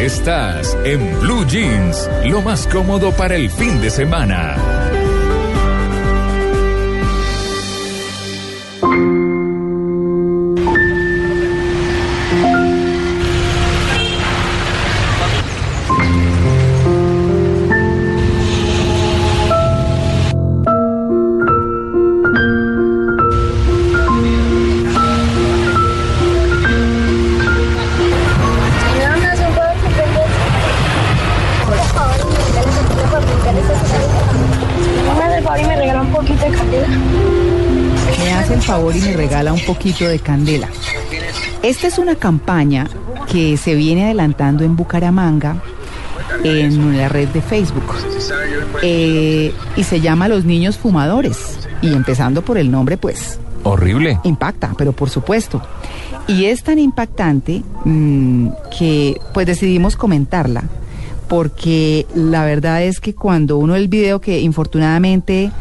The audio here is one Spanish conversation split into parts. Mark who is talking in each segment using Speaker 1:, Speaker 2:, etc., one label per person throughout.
Speaker 1: Estás en Blue Jeans, lo más cómodo para el fin de semana.
Speaker 2: Favor y me regala un poquito de candela. Esta es una campaña que se viene adelantando en Bucaramanga en la red de Facebook. Eh, y se llama Los Niños Fumadores. Y empezando por el nombre pues
Speaker 3: horrible.
Speaker 2: impacta pero por supuesto. Y es tan impactante mm, que pues decidimos comentarla porque la verdad es que cuando uno el video que infortunadamente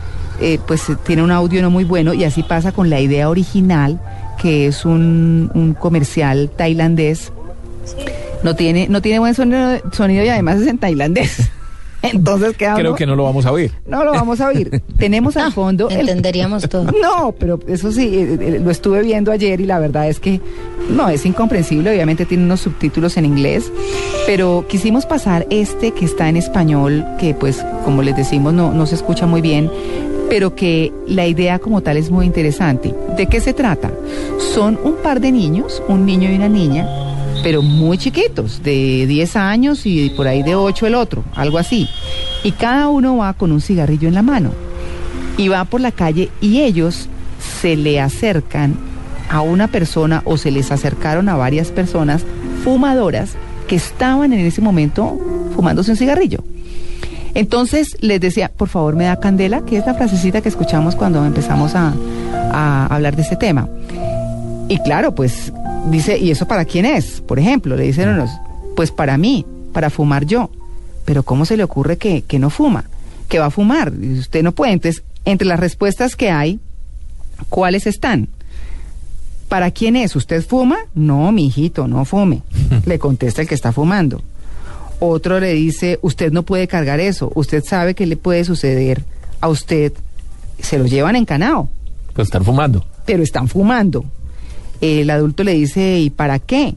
Speaker 2: eh, pues tiene un audio no muy bueno y así pasa con la idea original, que es un, un comercial tailandés. No tiene, no tiene buen sonido, sonido y además es en tailandés. Entonces, ¿qué
Speaker 3: Creo que no lo vamos a oír.
Speaker 2: No lo vamos a oír. Tenemos al fondo.
Speaker 4: Entenderíamos todo.
Speaker 2: No, pero eso sí, eh, eh, lo estuve viendo ayer y la verdad es que no, es incomprensible. Obviamente tiene unos subtítulos en inglés, pero quisimos pasar este que está en español, que pues, como les decimos, no, no se escucha muy bien pero que la idea como tal es muy interesante. ¿De qué se trata? Son un par de niños, un niño y una niña, pero muy chiquitos, de 10 años y por ahí de 8 el otro, algo así. Y cada uno va con un cigarrillo en la mano. Y va por la calle y ellos se le acercan a una persona o se les acercaron a varias personas fumadoras que estaban en ese momento fumándose un cigarrillo. Entonces les decía, por favor me da candela, que es la frasecita que escuchamos cuando empezamos a, hablar de este tema. Y claro, pues dice, ¿y eso para quién es? Por ejemplo, le dicen unos, pues para mí, para fumar yo. Pero ¿cómo se le ocurre que, que no fuma? Que va a fumar. Y usted no puede. Entonces, entre las respuestas que hay, ¿cuáles están? ¿Para quién es? ¿Usted fuma? No, mi hijito, no fume. le contesta el que está fumando. Otro le dice, usted no puede cargar eso, usted sabe que le puede suceder a usted. Se lo llevan encanado.
Speaker 3: Pues están fumando.
Speaker 2: Pero están fumando. El adulto le dice, ¿y para qué?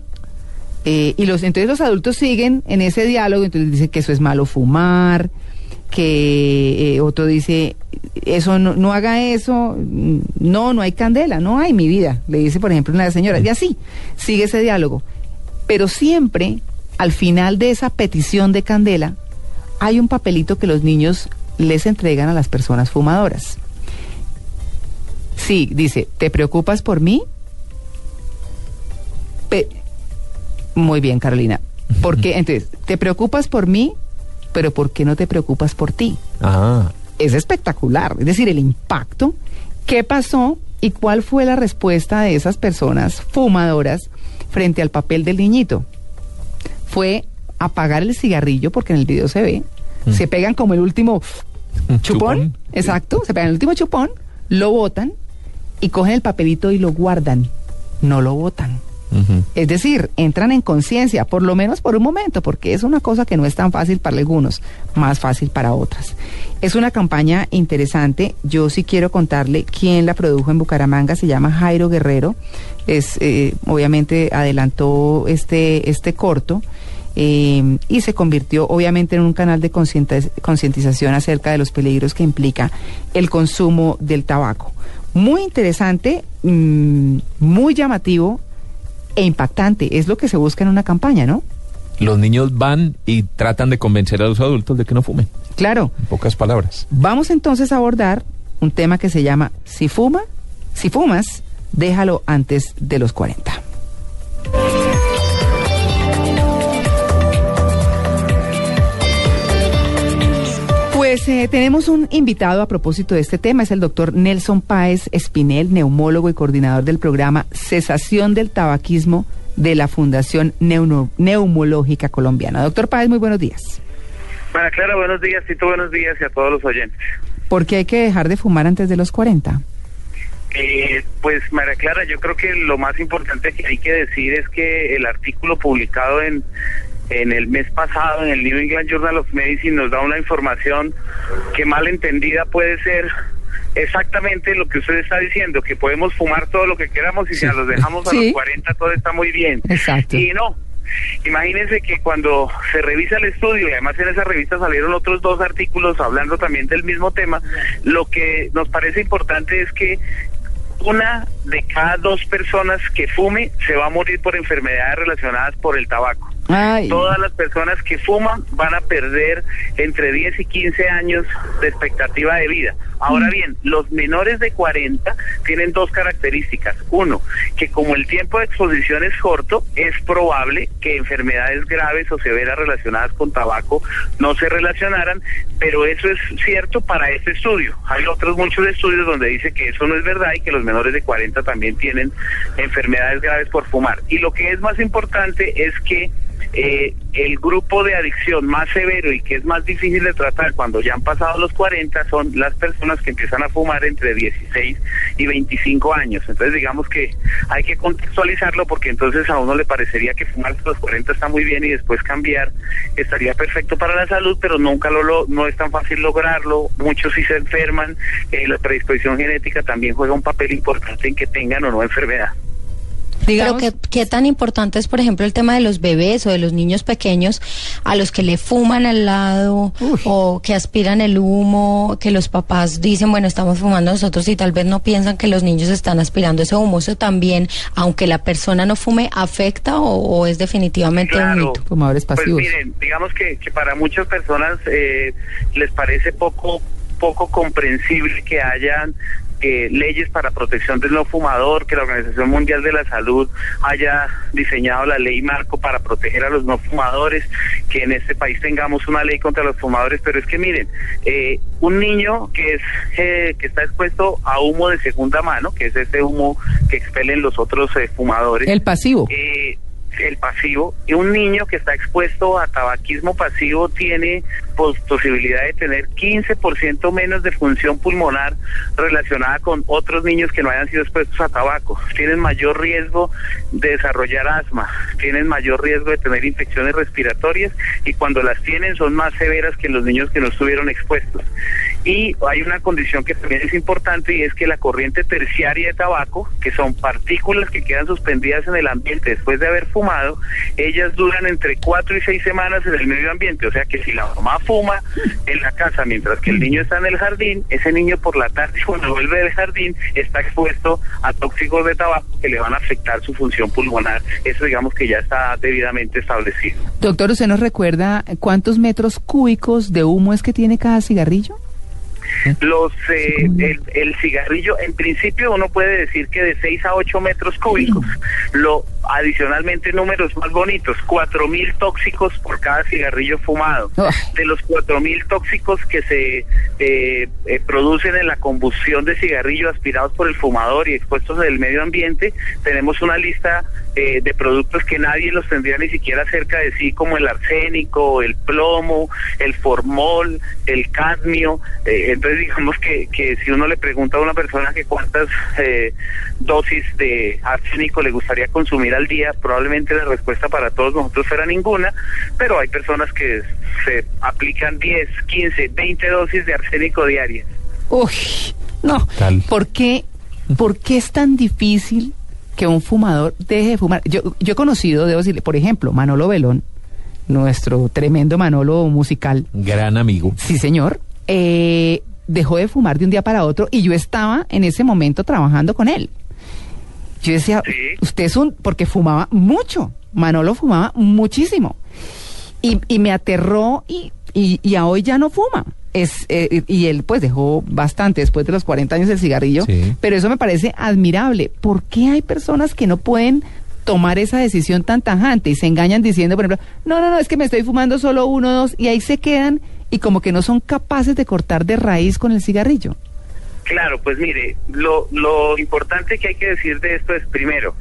Speaker 2: Eh, y los, entonces los adultos siguen en ese diálogo, entonces dice que eso es malo fumar, que eh, otro dice, eso no, no, haga eso, no, no hay candela, no hay mi vida, le dice por ejemplo una señora, y así, sigue ese diálogo. Pero siempre al final de esa petición de candela, hay un papelito que los niños les entregan a las personas fumadoras. Sí, dice, ¿te preocupas por mí? Muy bien, Carolina. ¿Por qué? Entonces, ¿te preocupas por mí? Pero ¿por qué no te preocupas por ti?
Speaker 3: Ah.
Speaker 2: Es espectacular. Es decir, el impacto. ¿Qué pasó y cuál fue la respuesta de esas personas fumadoras frente al papel del niñito? Fue apagar el cigarrillo, porque en el video se ve, mm. se pegan como el último chupón, exacto, se pegan el último chupón, lo botan y cogen el papelito y lo guardan, no lo botan. Es decir, entran en conciencia, por lo menos por un momento, porque es una cosa que no es tan fácil para algunos, más fácil para otras. Es una campaña interesante. Yo sí quiero contarle quién la produjo en Bucaramanga. Se llama Jairo Guerrero. Es, eh, obviamente adelantó este, este corto. Eh, y se convirtió obviamente en un canal de concientización acerca de los peligros que implica el consumo del tabaco. Muy interesante, mm, muy llamativo e impactante. Es lo que se busca en una campaña, ¿no?
Speaker 3: Los niños van y tratan de convencer a los adultos de que no fumen.
Speaker 2: Claro.
Speaker 3: En pocas palabras.
Speaker 2: Vamos entonces a abordar un tema que se llama Si fuma, si fumas, déjalo antes de los 40. Pues eh, tenemos un invitado a propósito de este tema, es el doctor Nelson Páez Espinel, neumólogo y coordinador del programa Cesación del Tabaquismo de la Fundación Neumológica Colombiana. Doctor Páez, muy buenos días.
Speaker 5: María Clara, buenos días, Tito, buenos días y a todos los oyentes.
Speaker 2: ¿Por qué hay que dejar de fumar antes de los 40?
Speaker 5: Eh, pues María Clara, yo creo que lo más importante que hay que decir es que el artículo publicado en en el mes pasado en el New England Journal of Medicine nos da una información que mal entendida puede ser exactamente lo que usted está diciendo, que podemos fumar todo lo que queramos y si nos los dejamos a
Speaker 2: Sí.
Speaker 5: los 40 todo está muy bien.
Speaker 2: Exacto.
Speaker 5: Y no. Imagínense que cuando se revisa el estudio, y además en esa revista salieron otros dos artículos hablando también del mismo tema, lo que nos parece importante es que una de cada dos personas que fume se va a morir por enfermedades relacionadas por el tabaco.
Speaker 2: Ay.
Speaker 5: Todas las personas que fuman van a perder entre 10 y 15 años de expectativa de vida. Ahora bien, los menores de 40 tienen dos características. Uno, que como el tiempo de exposición es corto, es probable que enfermedades graves o severas relacionadas con tabaco no se relacionaran, pero eso es cierto para este estudio. Hay otros muchos estudios donde dice que eso no es verdad y que los menores de 40 también tienen enfermedades graves por fumar. Y lo que es más importante es que eh, el grupo de adicción más severo y que es más difícil de tratar cuando ya han pasado los 40 son las personas que empiezan a fumar entre 16 y 25 años. Entonces digamos que hay que contextualizarlo porque entonces a uno le parecería que fumar hasta los 40 está muy bien y después cambiar estaría perfecto para la salud, pero nunca lo, lo- no es tan fácil lograrlo. Muchos sí se enferman. Eh, la predisposición genética también juega un papel importante en que tengan o no enfermedad.
Speaker 2: Digamos,
Speaker 4: Pero ¿qué, qué tan importante es, por ejemplo, el tema de los bebés o de los niños pequeños a los que le fuman al lado
Speaker 2: Uy.
Speaker 4: o que aspiran el humo, que los papás dicen, bueno, estamos fumando nosotros y tal vez no piensan que los niños están aspirando ese humo. Eso también, aunque la persona no fume, afecta o, o es definitivamente un mito.
Speaker 2: fumadores
Speaker 5: Pues
Speaker 2: pasivos.
Speaker 5: miren, digamos que, que para muchas personas eh, les parece poco poco comprensible que hayan eh, leyes para protección del no fumador, que la Organización Mundial de la Salud haya diseñado la ley marco para proteger a los no fumadores, que en este país tengamos una ley contra los fumadores, pero es que miren, eh, un niño que es eh, que está expuesto a humo de segunda mano, que es ese humo que expelen los otros eh, fumadores,
Speaker 2: El pasivo.
Speaker 5: eh, el pasivo y un niño que está expuesto a tabaquismo pasivo tiene pos- posibilidad de tener 15% menos de función pulmonar relacionada con otros niños que no hayan sido expuestos a tabaco. Tienen mayor riesgo de desarrollar asma, tienen mayor riesgo de tener infecciones respiratorias y cuando las tienen son más severas que los niños que no estuvieron expuestos. Y hay una condición que también es importante y es que la corriente terciaria de tabaco, que son partículas que quedan suspendidas en el ambiente después de haber fumado, ellas duran entre cuatro y seis semanas en el medio ambiente. O sea que si la mamá fuma en la casa mientras que el niño está en el jardín, ese niño por la tarde cuando vuelve del jardín está expuesto a tóxicos de tabaco que le van a afectar su función pulmonar. Eso digamos que ya está debidamente establecido.
Speaker 2: Doctor, ¿usted nos recuerda cuántos metros cúbicos de humo es que tiene cada cigarrillo?
Speaker 5: Los eh, el, el cigarrillo, en principio uno puede decir que de 6 a 8 metros cúbicos. Lo adicionalmente números más bonitos, 4000 tóxicos por cada cigarrillo fumado. De los 4000 tóxicos que se eh, eh, producen en la combustión de cigarrillo aspirados por el fumador y expuestos del medio ambiente, tenemos una lista eh, de productos que nadie los tendría ni siquiera cerca de sí, como el arsénico, el plomo, el formol, el cadmio. Eh, entonces digamos que, que si uno le pregunta a una persona que cuántas eh, dosis de arsénico le gustaría consumir al día, probablemente la respuesta para todos nosotros fuera ninguna, pero hay personas que se aplican 10, 15, 20 dosis de arsénico diarias.
Speaker 2: Uy, no.
Speaker 3: Tal.
Speaker 2: ¿Por qué, ¿Por qué es tan difícil que un fumador deje de fumar? Yo, yo he conocido, debo decirle, por ejemplo, Manolo Belón, nuestro tremendo Manolo musical.
Speaker 3: Gran amigo.
Speaker 2: Sí, señor. eh, dejó de fumar de un día para otro y yo estaba en ese momento trabajando con él. Yo decía,
Speaker 5: Sí.
Speaker 2: usted es un... porque fumaba mucho. Manolo fumaba muchísimo. Y, y me aterró y, y, y a hoy ya no fuma. Es, eh, y él pues dejó bastante después de los 40 años el cigarrillo.
Speaker 3: Sí.
Speaker 2: Pero eso me parece admirable. ¿Por qué hay personas que no pueden tomar esa decisión tan tajante y se engañan diciendo, por ejemplo, no, no, no, es que me estoy fumando solo uno, dos, y ahí se quedan y como que no son capaces de cortar de raíz con el cigarrillo?
Speaker 5: Claro, pues mire, lo, lo importante que hay que decir de esto es, primero,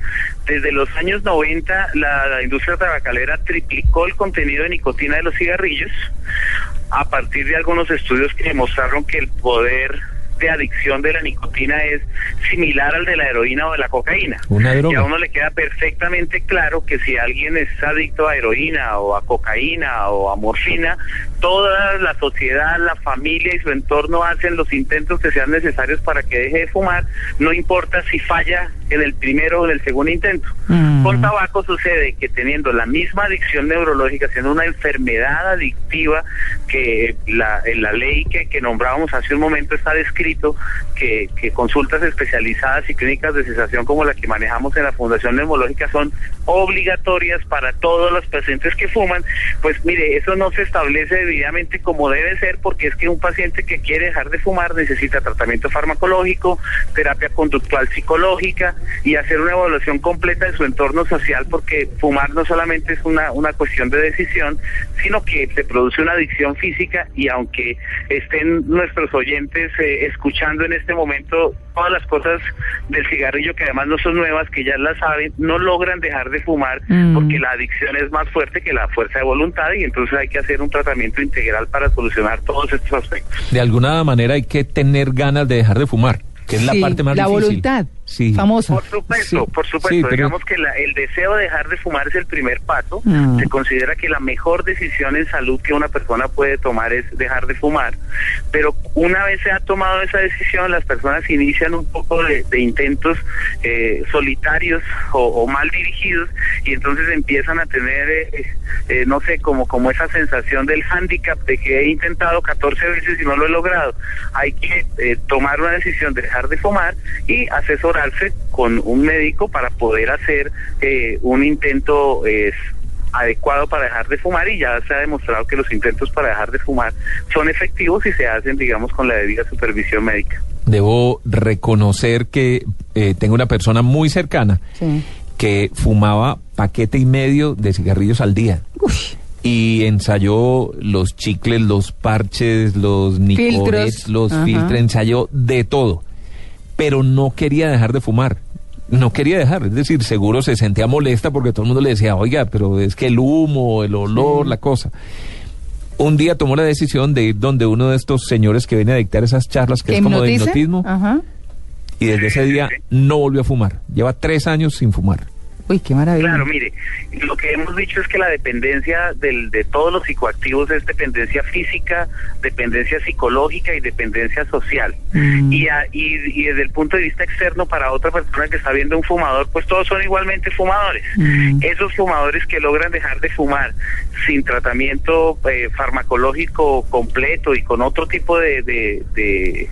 Speaker 5: desde los años 90 la, la industria tabacalera triplicó el contenido de nicotina de los cigarrillos a partir de algunos estudios que demostraron que el poder de adicción de la nicotina es similar al de la heroína o de la cocaína.
Speaker 3: Una droga.
Speaker 5: Y a uno le queda perfectamente claro que si alguien es adicto a heroína o a cocaína o a morfina, toda la sociedad, la familia y su entorno hacen los intentos que sean necesarios para que deje de fumar, no importa si falla en el primero o en el segundo intento.
Speaker 2: Mm.
Speaker 5: Con tabaco sucede que teniendo la misma adicción neurológica, siendo una enfermedad adictiva que la, en la ley que, que nombrábamos hace un momento está descrito que, que consultas especializadas y clínicas de cesación como la que manejamos en la Fundación Neumológica son obligatorias para todos los pacientes que fuman, pues mire, eso no se establece debidamente como debe ser porque es que un paciente que quiere dejar de fumar necesita tratamiento farmacológico, terapia conductual psicológica y hacer una evaluación completa de su entorno social porque fumar no solamente es una, una cuestión de decisión, sino que se produce una adicción física y aunque estén nuestros oyentes eh, escuchando en este momento todas las cosas del cigarrillo que además no son nuevas, que ya las saben, no logran dejar de fumar
Speaker 2: Mm.
Speaker 5: porque la adicción es más fuerte que la fuerza de voluntad y entonces hay que hacer un tratamiento integral para solucionar todos estos aspectos.
Speaker 3: De alguna manera hay que tener ganas de dejar de fumar, que es la parte más
Speaker 2: la
Speaker 3: difícil.
Speaker 2: voluntad
Speaker 3: Sí.
Speaker 2: famosa.
Speaker 5: Por supuesto,
Speaker 3: Sí,
Speaker 5: por supuesto.
Speaker 3: sí, pero-
Speaker 5: Digamos que la- el deseo de dejar de fumar es el primer paso.
Speaker 2: Mm.
Speaker 5: Se considera que la mejor decisión en salud que una persona puede tomar es dejar de fumar. Pero una vez se ha tomado esa decisión, las personas inician un poco de, de intentos eh, solitarios o, o mal dirigidos y entonces empiezan a tener, eh, eh, no sé, como, como esa sensación del hándicap de que he intentado 14 veces y no lo he logrado. Hay que eh, tomar una decisión de dejar de fumar y asesorarse con un médico para poder hacer eh, un intento eh, adecuado para dejar de fumar y ya se ha demostrado que los intentos para dejar de fumar son efectivos y se hacen, digamos, con la debida supervisión médica.
Speaker 3: Debo reconocer que eh, tengo una persona muy cercana
Speaker 2: Sí.
Speaker 3: que fumaba paquete y medio de cigarrillos al día.
Speaker 2: Uy,
Speaker 3: Y ensayó los chicles, los parches, los nicorets,
Speaker 2: Filtros.
Speaker 3: los
Speaker 2: Ajá.
Speaker 3: filtros, ensayó de todo. Pero no quería dejar de fumar. No quería dejar, es decir, seguro se sentía molesta porque todo el mundo le decía, oiga, pero es que el humo, el olor, la cosa. Un día tomó la decisión de ir donde uno de estos señores que viene a dictar esas charlas, que
Speaker 2: ¿que
Speaker 3: es como de hipnotismo,
Speaker 2: Ajá.
Speaker 3: y desde ese día no volvió a fumar. Lleva tres años sin fumar.
Speaker 2: Uy, qué maravilla.
Speaker 5: Claro, mire, lo que hemos dicho es que la dependencia del, de todos los psicoactivos es dependencia física, dependencia psicológica y dependencia social.
Speaker 2: Mm.
Speaker 5: Y, a- y, y desde el punto de vista externo, para otra persona que está viendo un fumador, pues todos son igualmente fumadores.
Speaker 2: Mm.
Speaker 5: Esos fumadores que logran dejar de fumar sin tratamiento eh, farmacológico completo y con otro tipo de, de, de-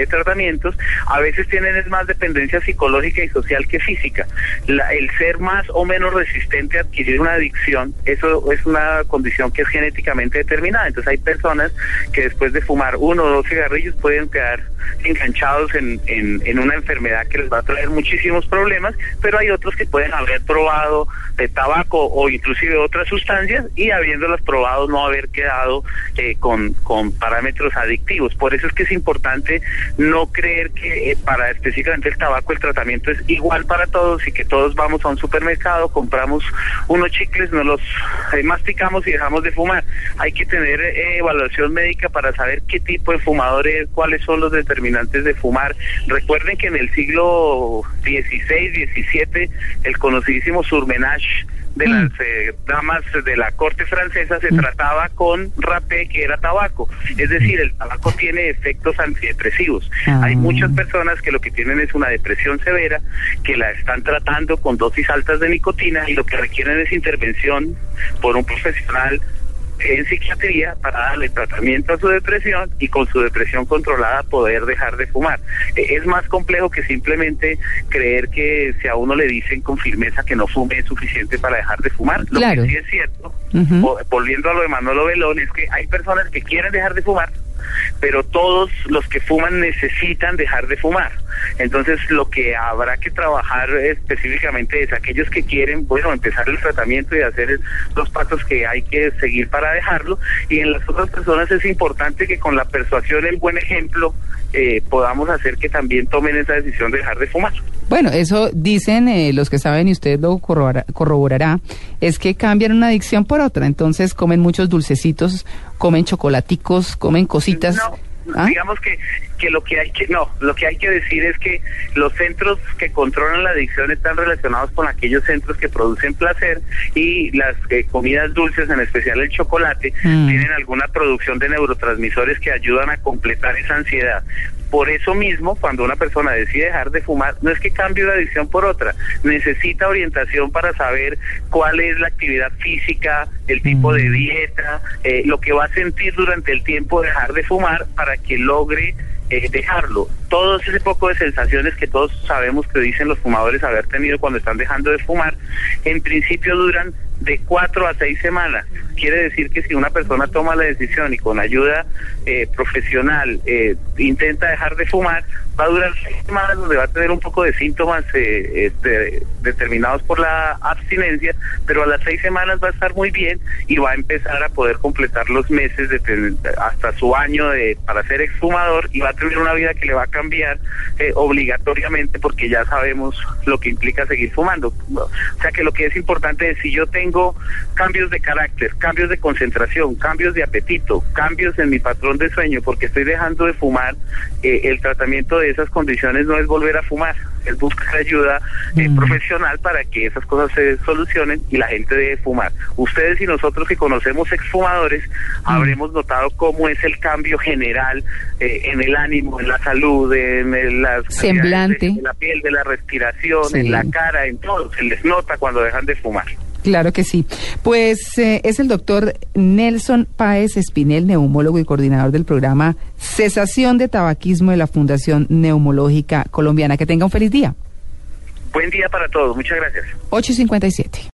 Speaker 5: de tratamientos, a veces tienen más dependencia psicológica y social que física. La- el ser más o menos resistente a adquirir una adicción, eso es una condición que es genéticamente determinada. Entonces hay personas que después de fumar uno o dos cigarrillos pueden quedar enganchados en, en, en una enfermedad que les va a traer muchísimos problemas, pero hay otros que pueden haber probado de tabaco o inclusive otras sustancias y habiéndolas probado no haber quedado eh, con, con parámetros adictivos. Por eso es que es importante no creer que eh, para específicamente el tabaco el tratamiento es igual para todos y que todos vamos a un supermercado, compramos unos chicles, nos los eh, masticamos y dejamos de fumar. Hay que tener eh, evaluación médica para saber qué tipo de fumador es, cuáles son los determinantes de fumar. Recuerden que en el siglo XVI, XVII, el conocidísimo surmenage de
Speaker 2: Mm.
Speaker 5: las eh, damas de la corte francesa se trataba con rapé que era tabaco. Es decir, el tabaco tiene efectos antidepresivos.
Speaker 2: Ah.
Speaker 5: Hay muchas personas que lo que tienen es una depresión severa, que la están tratando con dosis altas de nicotina y lo que requieren es intervención por un profesional en psiquiatría para darle tratamiento a su depresión y con su depresión controlada poder dejar de fumar. Eh, Es más complejo que simplemente creer que si a uno le dicen con firmeza que no fume es suficiente para dejar de fumar. Lo
Speaker 2: Claro.
Speaker 5: que sí es cierto, vo- volviendo a lo de Manolo Belón, es que hay personas que quieren dejar de fumar, pero todos los que fuman necesitan dejar de fumar. Entonces, lo que habrá que trabajar específicamente es aquellos que quieren, bueno, empezar el tratamiento y hacer los pasos que hay que seguir para dejarlo. Y en las otras personas es importante que con la persuasión, el buen ejemplo, eh, podamos hacer que también tomen esa decisión de dejar de fumar.
Speaker 2: Bueno, eso dicen eh, los que saben y usted lo corrobora- corroborará, es que cambian una adicción por otra. Entonces comen muchos dulcecitos, comen chocolaticos, comen cositas.
Speaker 5: No,
Speaker 2: ¿Ah?
Speaker 5: digamos que, que lo que hay que, no, lo que hay que decir es que los centros que controlan la adicción están relacionados con aquellos centros que producen placer y las eh, comidas dulces, en especial el chocolate,
Speaker 2: Mm.
Speaker 5: tienen alguna producción de neurotransmisores que ayudan a completar esa ansiedad. Por eso mismo, cuando una persona decide dejar de fumar, no es que cambie una adicción por otra, necesita orientación para saber cuál es la actividad física, el tipo de dieta, eh, lo que va a sentir durante el tiempo de dejar de fumar para que logre eh, dejarlo. Todo ese poco de sensaciones que todos sabemos que dicen los fumadores haber tenido cuando están dejando de fumar, en principio duran de cuatro a seis semanas. Quiere decir que si una persona toma la decisión y con ayuda eh, profesional eh, intenta dejar de fumar, va a durar seis semanas donde va a tener un poco de síntomas eh, este, determinados por la abstinencia, pero a las seis semanas va a estar muy bien y va a empezar a poder completar los meses de hasta su año de, para ser exfumador y va a tener una vida que le va a cambiar eh, obligatoriamente porque ya sabemos lo que implica seguir fumando. O sea que lo que es importante es si yo tengo cambios de carácter, cambios de concentración, cambios de apetito, cambios en mi patrón de sueño porque estoy dejando de fumar, eh, el tratamiento de esas condiciones no es volver a fumar, es buscar ayuda eh,
Speaker 2: Mm.
Speaker 5: profesional para que esas cosas se solucionen y la gente deje de fumar. Ustedes y nosotros que conocemos exfumadores habremos notado cómo es el cambio general eh, en el ánimo, en la salud, en el- las
Speaker 2: Semblante.
Speaker 5: de la piel, de la respiración,
Speaker 2: Sí.
Speaker 5: en la cara, en todo. Se les nota cuando dejan de fumar.
Speaker 2: Claro que sí. Pues eh, es el doctor Nelson Páez Espinel, neumólogo y coordinador del programa Cesación de Tabaquismo de la Fundación Neumológica Colombiana. Que tenga un feliz día.
Speaker 5: Buen día para todos. Muchas gracias.
Speaker 2: 8.57.